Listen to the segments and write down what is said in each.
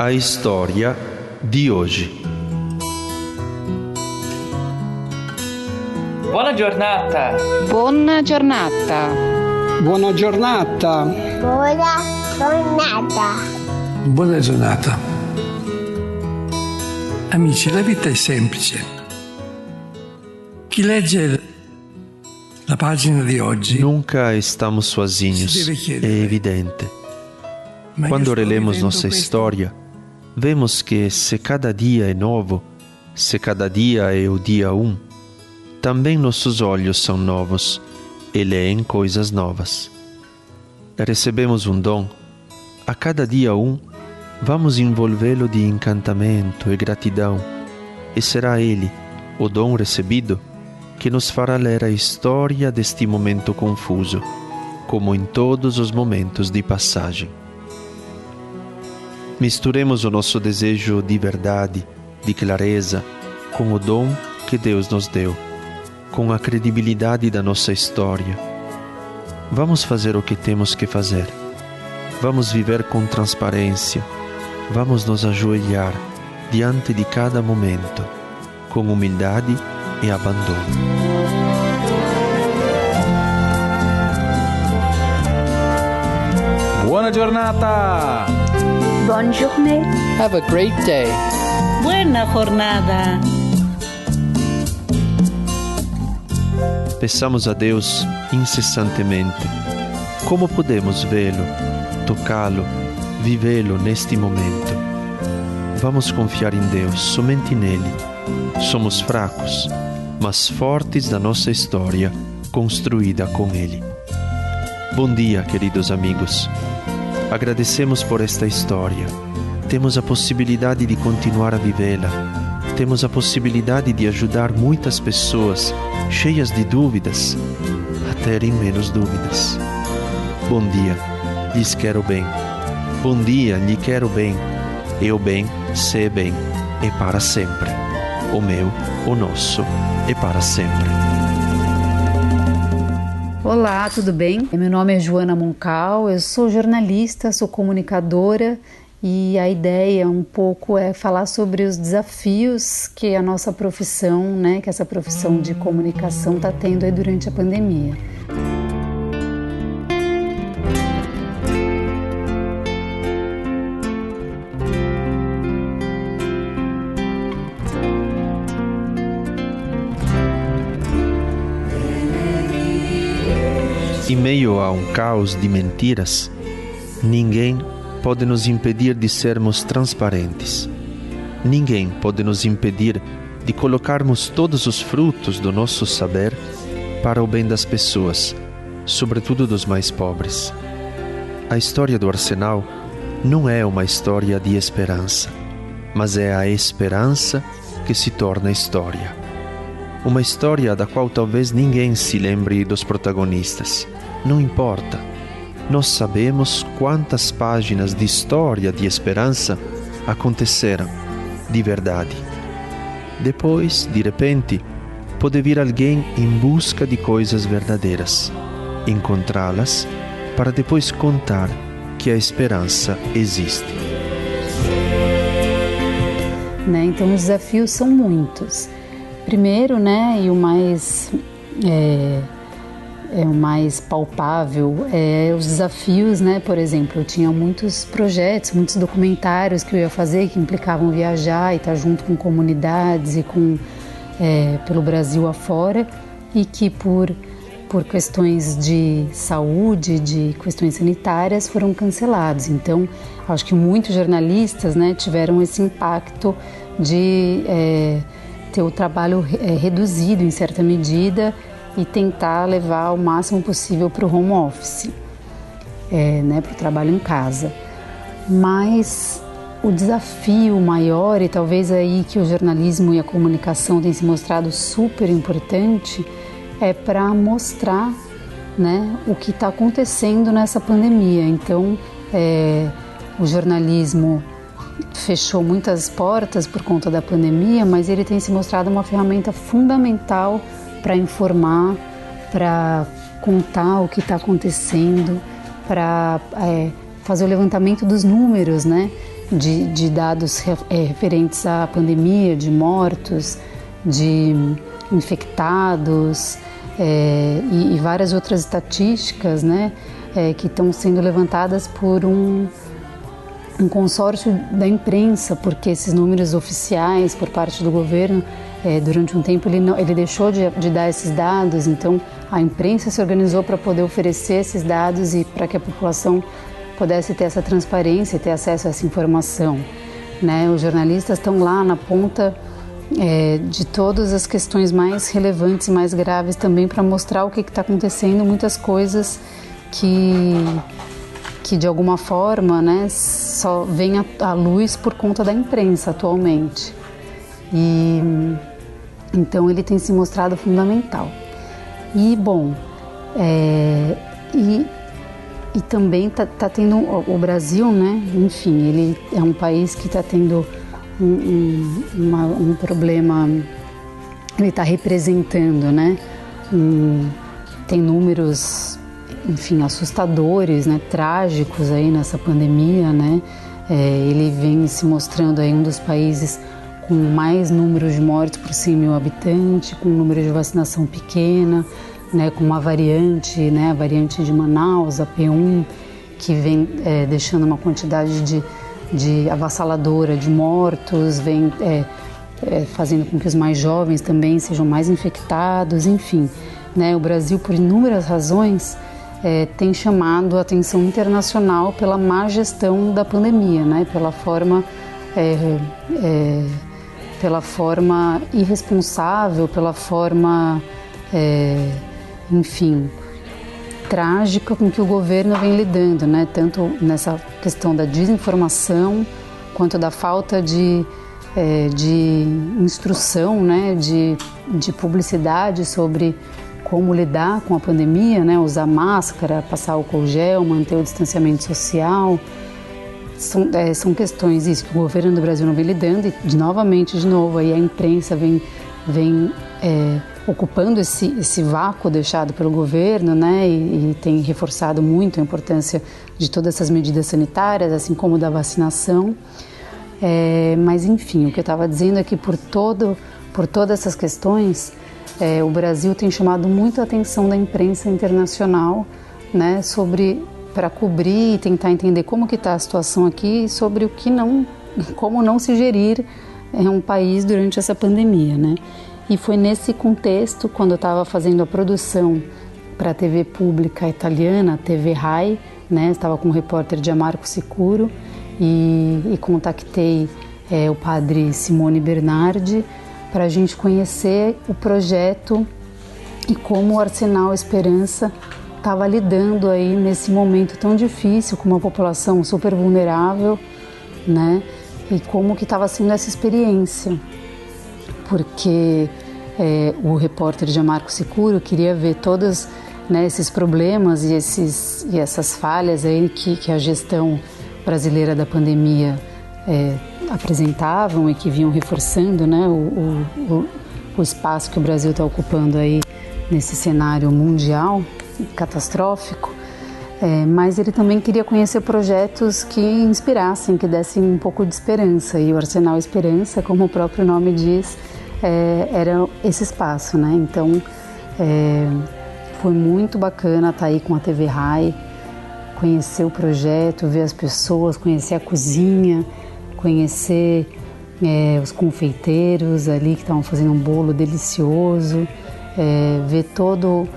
A história de hoje. Buona giornata! Buona giornata! Buona giornata! Buona giornata! Buona giornata! Amici, la vita è semplice. Chi legge la pagina di oggi Nunca estamos sozinhos, é evidente. Quando relemos nossa história, vemos que se cada dia é novo, se cada dia é o dia um, também nossos olhos são novos e leem coisas novas. Recebemos um dom, a cada dia um, vamos envolvê-lo de encantamento e gratidão, e será ele, o dom recebido, que nos fará ler a história deste momento confuso, como em todos os momentos de passagem. Misturemos o nosso desejo de verdade, de clareza, com o dom que Deus nos deu, com a credibilidade da nossa história. Vamos fazer o que temos que fazer. Vamos viver com transparência. Vamos nos ajoelhar diante de cada momento, com humildade e abandono. Buona giornata! Bonne journée! Have a great day! Buena jornada! Peçamos a Deus incessantemente. Como podemos vê-lo, tocá-lo, vivê-lo neste momento? Vamos confiar em Deus, somente nele. Somos fracos, mas fortes da nossa história construída com Ele. Bom dia, queridos amigos. Agradecemos por esta história. Temos a possibilidade de continuar a vivê-la. Temos a possibilidade de ajudar muitas pessoas cheias de dúvidas a terem menos dúvidas. Bom dia, lhes quero bem. Bom dia, lhe quero bem. Eu bem, sei bem, e para sempre. O meu, o nosso, e para sempre. Olá, tudo bem? Meu nome é Joana Moncal, eu sou jornalista, sou comunicadora e a ideia um pouco é falar sobre os desafios que a nossa profissão, né, que essa profissão de comunicação está tendo aí durante a pandemia. Em meio a um caos de mentiras, ninguém pode nos impedir de sermos transparentes. Ninguém pode nos impedir de colocarmos todos os frutos do nosso saber para o bem das pessoas, sobretudo dos mais pobres. A história do Arsenal não é uma história de esperança, mas é a esperança que se torna história. Uma história da qual talvez ninguém se lembre dos protagonistas. Não importa. Nós sabemos quantas páginas de história de esperança aconteceram de verdade. Depois, de repente, pode vir alguém em busca de coisas verdadeiras, encontrá-las para depois contar que a esperança existe. Né? Então, os desafios são muitos. Primeiro, né, e o mais é, é o mais palpável é os desafios, né? Por exemplo, eu tinha muitos projetos, muitos documentários que eu ia fazer que implicavam viajar e estar junto com comunidades e com é, pelo Brasil afora e que por por questões de saúde, de questões sanitárias, foram cancelados. Então, acho que muitos jornalistas, né, tiveram esse impacto de é, ter o trabalho é, reduzido em certa medida e tentar levar o máximo possível para o home office, é, né, para o trabalho em casa. Mas o desafio maior e talvez aí que o jornalismo e a comunicação têm se mostrado super importante é para mostrar né, o que está acontecendo nessa pandemia. Então, é, o jornalismo fechou muitas portas por conta da pandemia, mas ele tem se mostrado uma ferramenta fundamental para informar, para contar o que está acontecendo, para é, fazer o levantamento dos números, né? de, de dados é, referentes à pandemia, de mortos, de infectados é, e, e, várias outras estatísticas né, é, que estão sendo levantadas por um, um consórcio da imprensa, porque esses números oficiais por parte do governo, é, durante um tempo ele, não, ele deixou de, de dar esses dados, então a imprensa se organizou para poder oferecer esses dados e para que a população pudesse ter essa transparência e ter acesso a essa informação. Né? Os jornalistas estão lá na ponta é, de todas as questões mais relevantes e mais graves também para mostrar o que está acontecendo, muitas coisas que, que de alguma forma né, só vem à luz por conta da imprensa atualmente. E então ele tem se mostrado fundamental. E bom, é, e e também está tá tendo o Brasil, né? Enfim, ele é um país que está tendo um, um, uma, um, problema. Ele está representando, né? Um, tem números, enfim, assustadores, né? Trágicos aí nessa pandemia, né? É, ele vem se mostrando aí um dos países com mais números de mortes por 100 mil habitantes, com um número de vacinação pequena né, com uma variante, né, a variante de Manaus, a P1, que vem é, deixando uma quantidade de, de avassaladora de mortos, vem é, é, fazendo com que os mais jovens também sejam mais infectados, enfim. Né, o Brasil, por inúmeras razões, é, tem chamado a atenção internacional pela má gestão da pandemia, né, pela forma é, é, pela forma irresponsável, pela forma é, enfim, trágica com que o governo vem lidando, né? Tanto nessa questão da desinformação quanto da falta de, é, de instrução, né? De, de publicidade sobre como lidar com a pandemia, né? Usar máscara, passar álcool gel, manter o distanciamento social. São, é, são questões isso que o governo do Brasil não vem lidando e de, novamente, de novo, aí a imprensa vem, vem é, ocupando esse, esse vácuo deixado pelo governo, né, e, e, tem reforçado muito a importância de todas essas medidas sanitárias, assim como da vacinação. É, mas enfim, o que eu estava dizendo é que por todo, por todas essas questões, é, o Brasil tem chamado muito a atenção da imprensa internacional, né, sobre para cobrir e tentar entender como que está a situação aqui sobre o que não, como não se gerir é um país durante essa pandemia, né? E foi nesse contexto, quando eu estava fazendo a produção para a TV pública italiana, TV Rai, né? Estava com o repórter Gianmarco Sicuro e, e contactei é, o padre Simone Bernardi para a gente conhecer o projeto e como o Arsenal Esperança estava lidando aí nesse momento tão difícil com uma população super vulnerável, né? E como que estava sendo essa experiência porque é, o repórter Gianmarco Sicuro queria ver todos né, esses problemas e, esses, e essas falhas aí que, que a gestão brasileira da pandemia é, apresentavam e que vinham reforçando né, o, o, o espaço que o Brasil está ocupando aí nesse cenário mundial catastrófico. É, mas ele também queria conhecer projetos que inspirassem, que dessem um pouco de esperança. E o Arsenal Esperança, como o próprio nome diz, é, era esse espaço, né? Então é, foi muito bacana estar aí com a TV Rai, conhecer o projeto, ver as pessoas, conhecer a cozinha, conhecer é, os confeiteiros ali que estavam fazendo um bolo delicioso, é, ver todo,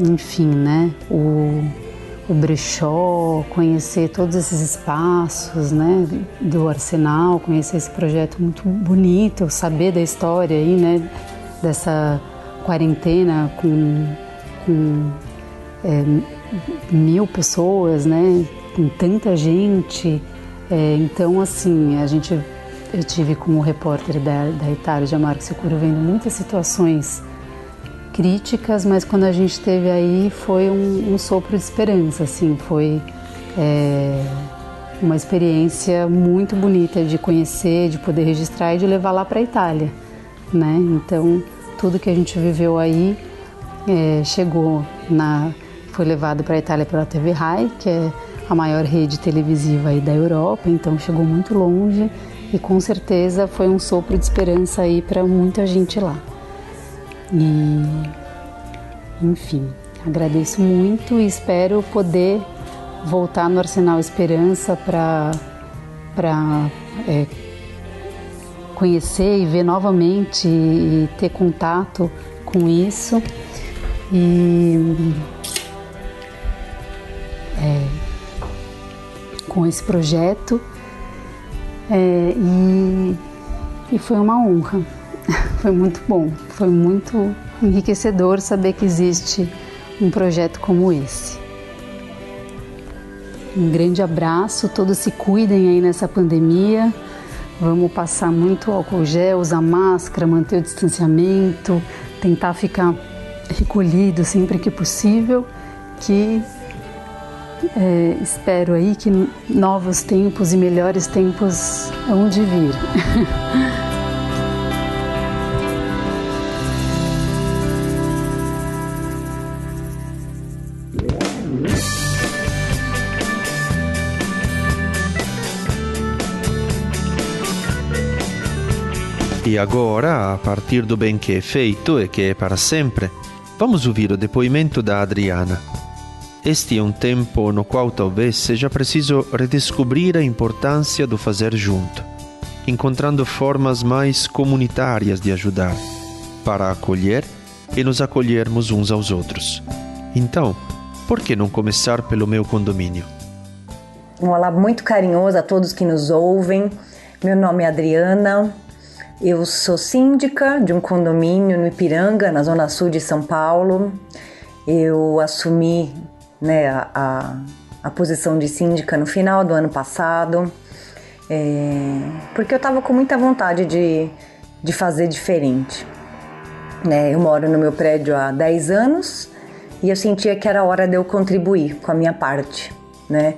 enfim, né? O, o brechó, conhecer todos esses espaços né, do Arsenal, conhecer esse projeto muito bonito, saber da história aí, né, dessa quarentena com, com é, mil pessoas, né, com tanta gente. É, então, assim, a gente, eu tive como repórter da, da Itália, Gianmarco Securo, vendo muitas situações críticas, mas quando a gente teve aí foi um, um sopro de esperança, assim, foi é, uma experiência muito bonita de conhecer, de poder registrar e de levar lá para a Itália, né? Então tudo que a gente viveu aí é, chegou na, foi levado para a Itália pela TV Rai, que é a maior rede televisiva aí da Europa, então chegou muito longe e com certeza foi um sopro de esperança aí para muita gente lá. E enfim, agradeço muito e espero poder voltar no Arsenal Esperança para é, conhecer e ver novamente e ter contato com isso. E é, com esse projeto. É, e, e foi uma honra, foi muito bom, foi muito enriquecedor saber que existe um projeto como esse. Um grande abraço, todos se cuidem aí nessa pandemia. Vamos passar muito álcool gel, usar máscara, manter o distanciamento, tentar ficar recolhido sempre que possível, que é, espero aí que novos tempos e melhores tempos hão de vir. E agora, a partir do bem que é feito e que é para sempre, vamos ouvir o depoimento da Adriana. Este é um tempo no qual talvez seja preciso redescobrir a importância do fazer junto, encontrando formas mais comunitárias de ajudar, para acolher e nos acolhermos uns aos outros. Então, por que não começar pelo meu condomínio? Um olá muito carinhoso a todos que nos ouvem. Meu nome é Adriana, eu sou síndica de um condomínio no Ipiranga, na zona sul de São Paulo. Eu assumi né, a, a, posição de síndica no final do ano passado, é, porque eu estava com muita vontade de, de fazer diferente. Né, eu moro no meu prédio há 10 anos e eu sentia que era hora de eu contribuir com a minha parte, né?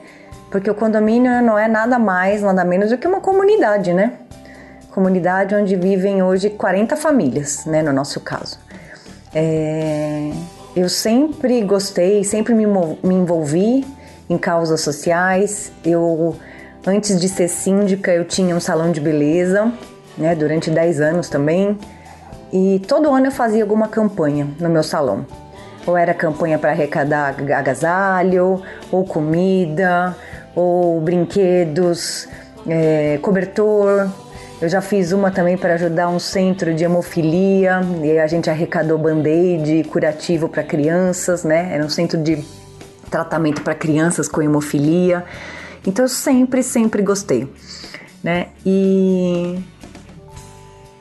Porque o condomínio não é nada mais, nada menos do que uma comunidade, né? Comunidade onde vivem hoje 40 famílias, né, no nosso caso. É, eu sempre gostei, sempre me, me envolvi em causas sociais. Eu, antes de ser síndica, eu tinha um salão de beleza, né, durante 10 anos também. E todo ano eu fazia alguma campanha no meu salão. Ou era campanha para arrecadar agasalho, ou comida, ou brinquedos, é, cobertor, eu já fiz uma também para ajudar um centro de hemofilia e a gente arrecadou band-aid curativo para crianças, né? Era um centro de tratamento para crianças com hemofilia. Então eu sempre, sempre gostei, né? E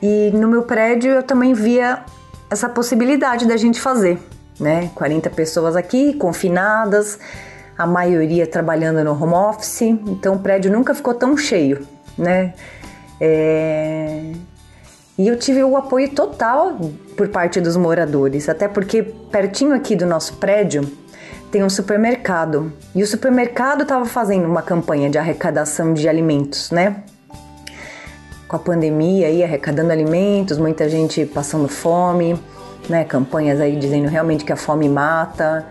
e no meu prédio eu também via essa possibilidade da gente fazer, né? 40 pessoas aqui confinadas, a maioria trabalhando no home office, então o prédio nunca ficou tão cheio, né? É... E eu tive o apoio total por parte dos moradores, até porque pertinho aqui do nosso prédio tem um supermercado e o supermercado estava fazendo uma campanha de arrecadação de alimentos, né? Com a pandemia aí arrecadando alimentos, muita gente passando fome, né? Campanhas aí dizendo realmente que a fome mata.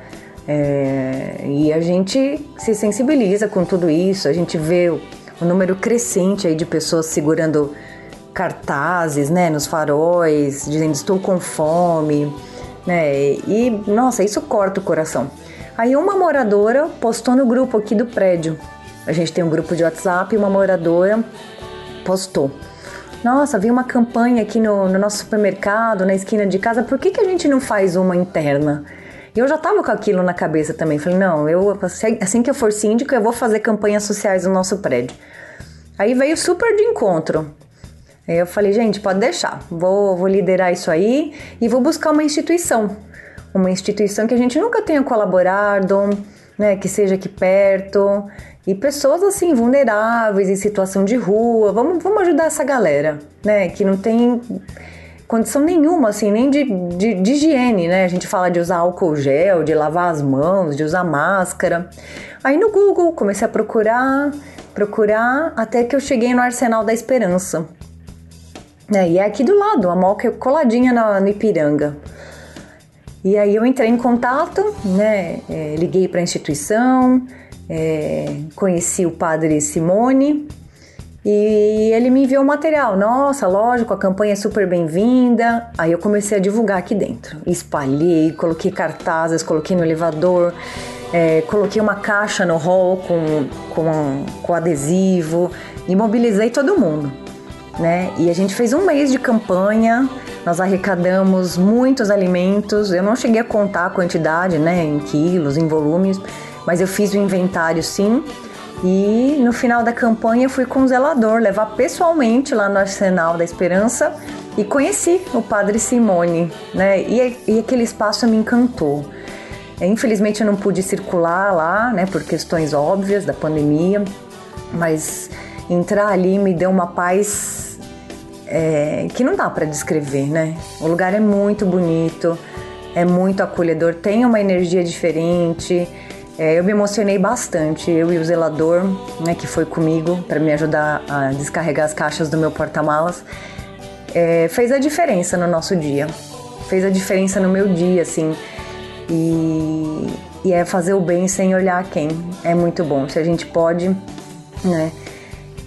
É... e a gente se sensibiliza com tudo isso, a gente vê um número crescente aí de pessoas segurando cartazes, né, nos faróis, dizendo estou com fome, né? E nossa, isso corta o coração. Aí uma moradora postou no grupo aqui do prédio. A gente tem um grupo de WhatsApp e uma moradora postou. Nossa, vi uma campanha aqui no, no nosso supermercado, na esquina de casa, por que, que a gente não faz uma interna? E eu já tava com aquilo na cabeça também. Falei, não, eu assim que eu for síndico, eu vou fazer campanhas sociais no nosso prédio. Aí veio super de encontro. Aí eu falei, gente, pode deixar, vou, vou liderar isso aí e vou buscar uma instituição. Uma instituição que a gente nunca tenha colaborado, né, que seja aqui perto. E pessoas assim, vulneráveis, em situação de rua. Vamos, vamos ajudar essa galera, né? Que não tem condição nenhuma, assim, nem de, de, de, higiene, né? A gente fala de usar álcool gel, de lavar as mãos, de usar máscara. Aí no Google comecei a procurar, procurar, até que eu cheguei no Arsenal da Esperança. É, e é aqui do lado, a moca coladinha na, no Ipiranga. E aí eu entrei em contato, né? É, liguei para a instituição, é, conheci o padre Simone e ele me enviou o material. Nossa, lógico, a campanha é super bem-vinda. Aí eu comecei a divulgar aqui dentro. Espalhei, coloquei cartazes, coloquei no elevador, é, coloquei uma caixa no hall com, com, com adesivo e mobilizei todo mundo. Né? E a gente fez um mês de campanha, nós arrecadamos muitos alimentos. Eu não cheguei a contar a quantidade, né, em quilos, em volumes, mas eu fiz o inventário sim. E no final da campanha fui com o zelador levar pessoalmente lá no Arsenal da Esperança e conheci o Padre Simone, né? E, e aquele espaço me encantou. É, infelizmente eu não pude circular lá, né, por questões óbvias da pandemia, mas entrar ali me deu uma paz é, que não dá para descrever, né? O lugar é muito bonito, é muito acolhedor, tem uma energia diferente. É, eu me emocionei bastante, eu e o zelador, né, que foi comigo para me ajudar a descarregar as caixas do meu porta-malas, é, fez a diferença no nosso dia, fez a diferença no meu dia, assim. E, e é fazer o bem sem olhar quem. É muito bom. Se a gente pode, né,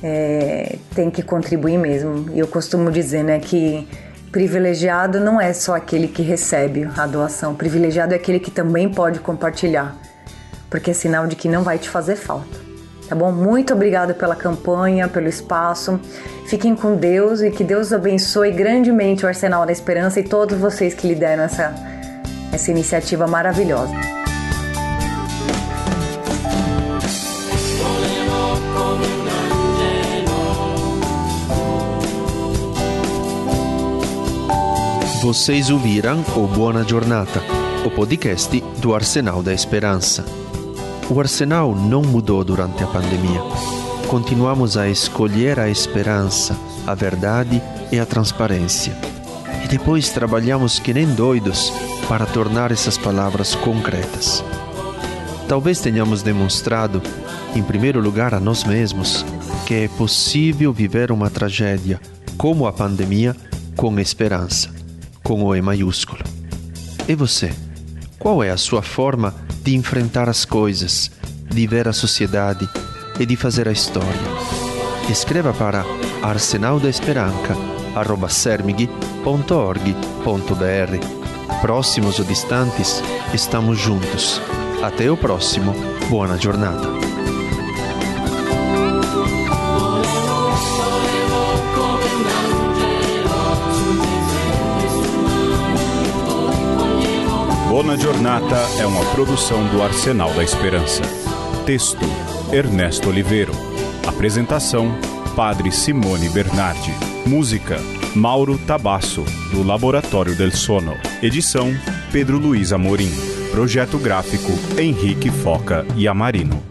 é, tem que contribuir mesmo. E eu costumo dizer, né, que privilegiado não é só aquele que recebe a doação, privilegiado é aquele que também pode compartilhar porque é sinal de que não vai te fazer falta. Tá bom? Muito obrigada pela campanha, pelo espaço. Fiquem com Deus e que Deus abençoe grandemente o Arsenal da Esperança e todos vocês que lideram essa, essa iniciativa maravilhosa. Vocês ouviram o Buona Giornata, o podcast do Arsenal da Esperança. O Arsenal não mudou durante a pandemia. Continuamos a escolher a esperança, a verdade e a transparência. E depois trabalhamos que nem doidos para tornar essas palavras concretas. Talvez tenhamos demonstrado, em primeiro lugar a nós mesmos, que é possível viver uma tragédia como a pandemia com esperança, com o E maiúsculo. E você? Qual é a sua forma de enfrentar as coisas, de ver a sociedade e de fazer a história. Escreva para arsenaldesperanca.org.br. Próximos ou distantes, estamos juntos. Até o próximo. Boa jornada. Bona Giornata é uma produção do Arsenal da Esperança. Texto: Ernesto Oliveiro. Apresentação: Padre Simone Bernardi. Música: Mauro Tabasso, do Laboratório del Sono. Edição: Pedro Luiz Amorim. Projeto gráfico: Henrique Foca e Amarino.